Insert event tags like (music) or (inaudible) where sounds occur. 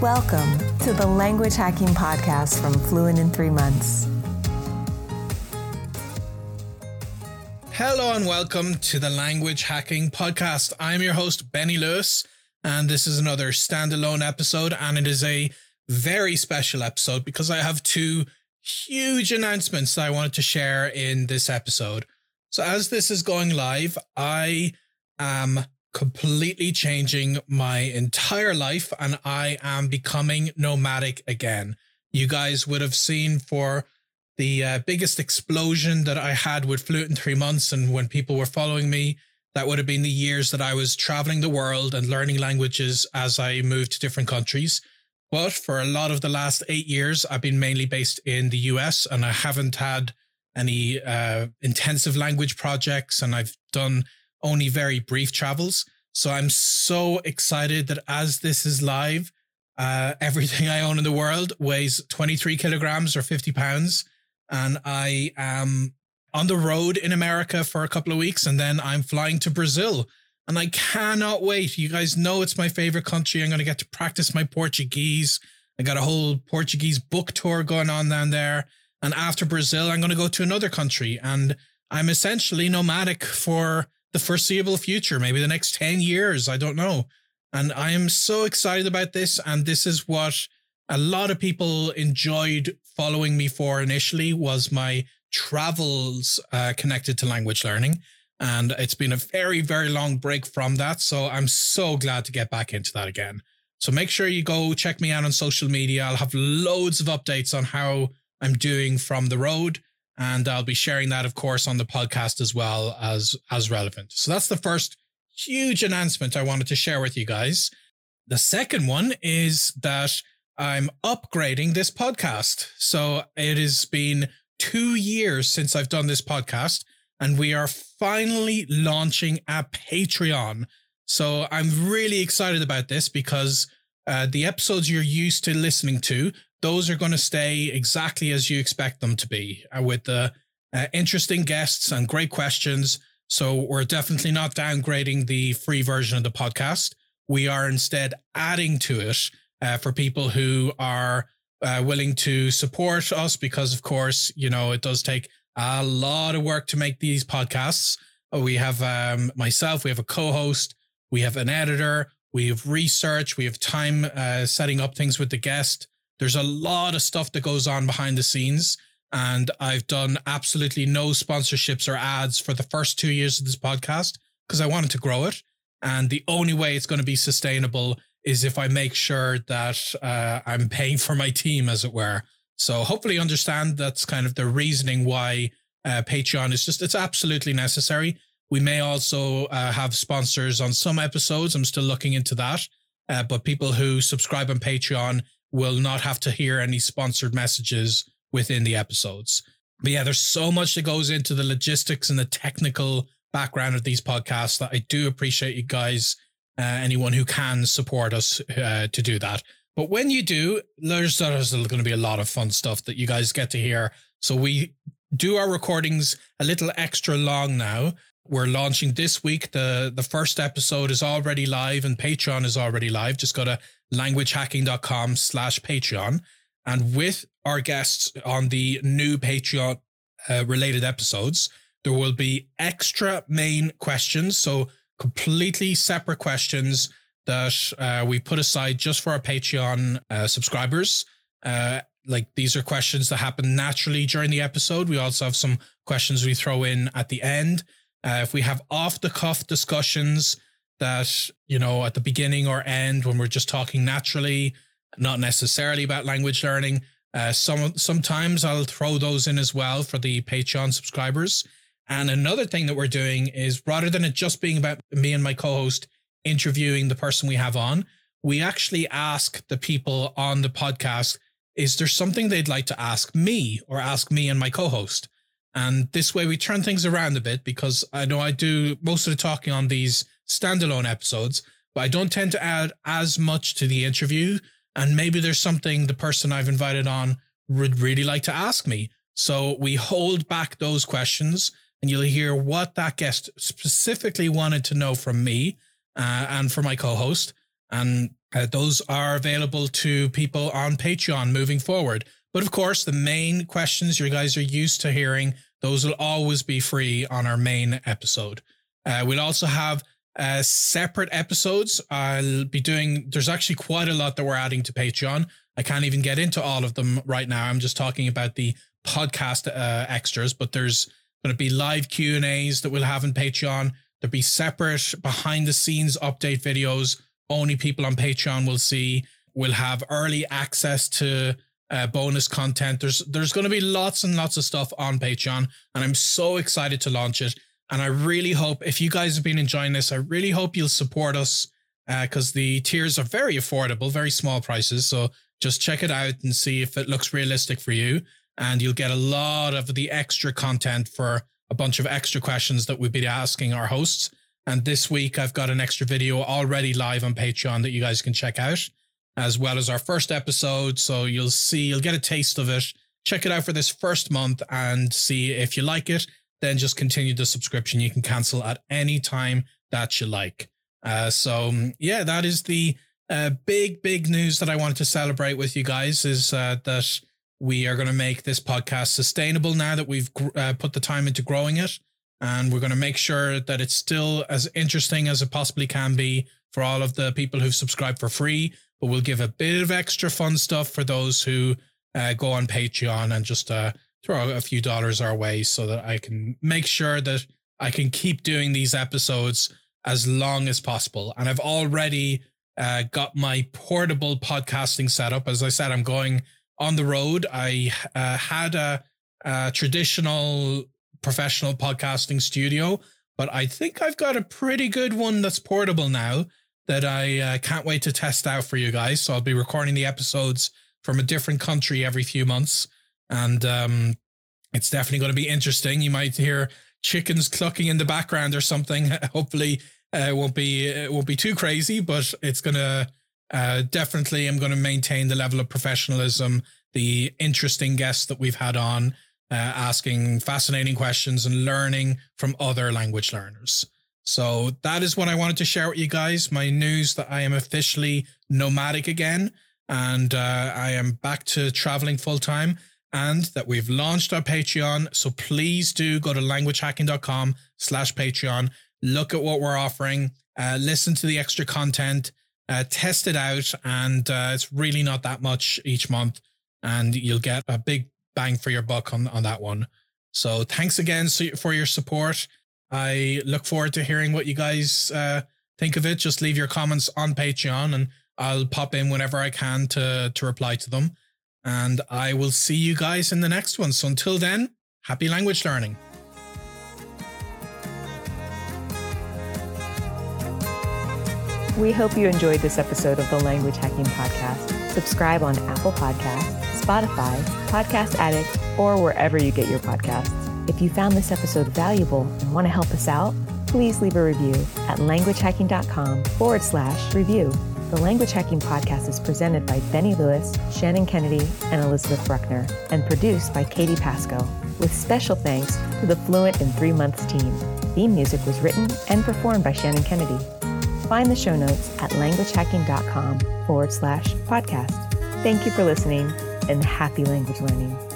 Welcome to the Language Hacking Podcast from Fluent in Three Months. Hello and welcome to the Language Hacking Podcast. I'm your host, Benny Lewis, and this is another standalone episode, and it is a very special episode because I have two huge announcements that I wanted to share in this episode. So, as this is going live, I am completely changing my entire life and I am becoming nomadic again. You guys would have seen for the uh, biggest explosion that I had with Fluent in three months. And when people were following me, that would have been the years that I was traveling the world and learning languages as I moved to different countries. But for a lot of the last eight years, I've been mainly based in the US and I haven't had any uh, intensive language projects and I've done only very brief travels. So I'm so excited that as this is live, uh, everything I own in the world weighs 23 kilograms or 50 pounds and I am on the road in America for a couple of weeks and then I'm flying to Brazil. And I cannot wait. You guys know it's my favorite country. I'm going to get to practice my Portuguese. I got a whole Portuguese book tour going on down there. And after Brazil, I'm going to go to another country. And I'm essentially nomadic for the foreseeable future, maybe the next 10 years. I don't know. And I am so excited about this. And this is what a lot of people enjoyed following me for initially was my travels uh, connected to language learning. And it's been a very, very long break from that. So I'm so glad to get back into that again. So make sure you go check me out on social media. I'll have loads of updates on how I'm doing from the road. And I'll be sharing that, of course, on the podcast as well as, as relevant. So that's the first huge announcement I wanted to share with you guys. The second one is that I'm upgrading this podcast. So it has been two years since I've done this podcast, and we are finally launching a Patreon. So I'm really excited about this because uh, the episodes you're used to listening to, those are going to stay exactly as you expect them to be, uh, with the uh, interesting guests and great questions. So we're definitely not downgrading the free version of the podcast. We are instead adding to it uh, for people who are uh, willing to support us because, of course, you know, it does take a lot of work to make these podcasts. Uh, we have um, myself, we have a co host, we have an editor, we have research, we have time uh, setting up things with the guest. There's a lot of stuff that goes on behind the scenes. And I've done absolutely no sponsorships or ads for the first two years of this podcast because I wanted to grow it. And the only way it's going to be sustainable is if I make sure that uh, I'm paying for my team, as it were. So hopefully, you understand that's kind of the reasoning why uh, Patreon is just it's absolutely necessary. We may also uh, have sponsors on some episodes. I'm still looking into that, uh, but people who subscribe on Patreon will not have to hear any sponsored messages within the episodes. But yeah, there's so much that goes into the logistics and the technical background of these podcasts that I do appreciate you guys uh, anyone who can support us uh, to do that. But when you do, there's, there's going to be a lot of fun stuff that you guys get to hear. So we do our recordings a little extra long now. We're launching this week. The the first episode is already live and Patreon is already live. Just go to languagehacking.com slash Patreon. And with our guests on the new Patreon uh, related episodes, there will be extra main questions. So completely separate questions that uh, we put aside just for our Patreon uh, subscribers. Uh, like these are questions that happen naturally during the episode. We also have some questions we throw in at the end. Uh, if we have off the cuff discussions that, you know, at the beginning or end when we're just talking naturally, not necessarily about language learning, uh, some sometimes I'll throw those in as well for the Patreon subscribers. And another thing that we're doing is rather than it just being about me and my co host interviewing the person we have on, we actually ask the people on the podcast, is there something they'd like to ask me or ask me and my co host? And this way we turn things around a bit because I know I do most of the talking on these standalone episodes, but I don't tend to add as much to the interview. And maybe there's something the person I've invited on would really like to ask me. So we hold back those questions and you'll hear what that guest specifically wanted to know from me uh, and for my co-host. And uh, those are available to people on Patreon moving forward. But of course, the main questions you guys are used to hearing, those will always be free on our main episode. Uh, we'll also have uh, separate episodes. I'll be doing, there's actually quite a lot that we're adding to Patreon. I can't even get into all of them right now. I'm just talking about the podcast uh, extras, but there's going to be live Q and A's that we'll have in Patreon. There'll be separate behind the scenes update videos. Only people on Patreon will see. We'll have early access to uh, bonus content. There's there's going to be lots and lots of stuff on Patreon, and I'm so excited to launch it. And I really hope if you guys have been enjoying this, I really hope you'll support us because uh, the tiers are very affordable, very small prices. So just check it out and see if it looks realistic for you. And you'll get a lot of the extra content for a bunch of extra questions that we'll be asking our hosts. And this week, I've got an extra video already live on Patreon that you guys can check out, as well as our first episode. So you'll see, you'll get a taste of it. Check it out for this first month and see if you like it then just continue the subscription. You can cancel at any time that you like. Uh, so yeah, that is the uh, big, big news that I wanted to celebrate with you guys is uh, that we are going to make this podcast sustainable now that we've uh, put the time into growing it. And we're going to make sure that it's still as interesting as it possibly can be for all of the people who've subscribed for free. But we'll give a bit of extra fun stuff for those who uh, go on Patreon and just uh, throw a few dollars our way so that I can make sure that I can keep doing these episodes as long as possible. And I've already uh, got my portable podcasting setup. As I said, I'm going on the road. I uh, had a, a traditional professional podcasting studio, but I think I've got a pretty good one that's portable now that I uh, can't wait to test out for you guys. So I'll be recording the episodes from a different country every few months and um, it's definitely going to be interesting. You might hear chickens clucking in the background or something. (laughs) Hopefully, uh, it won't be it won't be too crazy, but it's gonna uh, definitely. I'm going to maintain the level of professionalism, the interesting guests that we've had on, uh, asking fascinating questions and learning from other language learners. So that is what I wanted to share with you guys. My news that I am officially nomadic again, and uh, I am back to traveling full time and that we've launched our Patreon. So please do go to languagehacking.com slash Patreon. Look at what we're offering. Uh, listen to the extra content. Uh, test it out. And uh, it's really not that much each month. And you'll get a big bang for your buck on, on that one. So thanks again for your support. I look forward to hearing what you guys uh, think of it. Just leave your comments on Patreon and I'll pop in whenever I can to, to reply to them. And I will see you guys in the next one. So until then, happy language learning. We hope you enjoyed this episode of the Language Hacking Podcast. Subscribe on Apple Podcasts, Spotify, Podcast Addict, or wherever you get your podcasts. If you found this episode valuable and want to help us out, please leave a review at languagehacking.com forward slash review. The Language Hacking Podcast is presented by Benny Lewis, Shannon Kennedy, and Elizabeth Bruckner, and produced by Katie Pasco, with special thanks to the Fluent in Three Months team. Theme music was written and performed by Shannon Kennedy. Find the show notes at languagehacking.com forward slash podcast. Thank you for listening and happy language learning.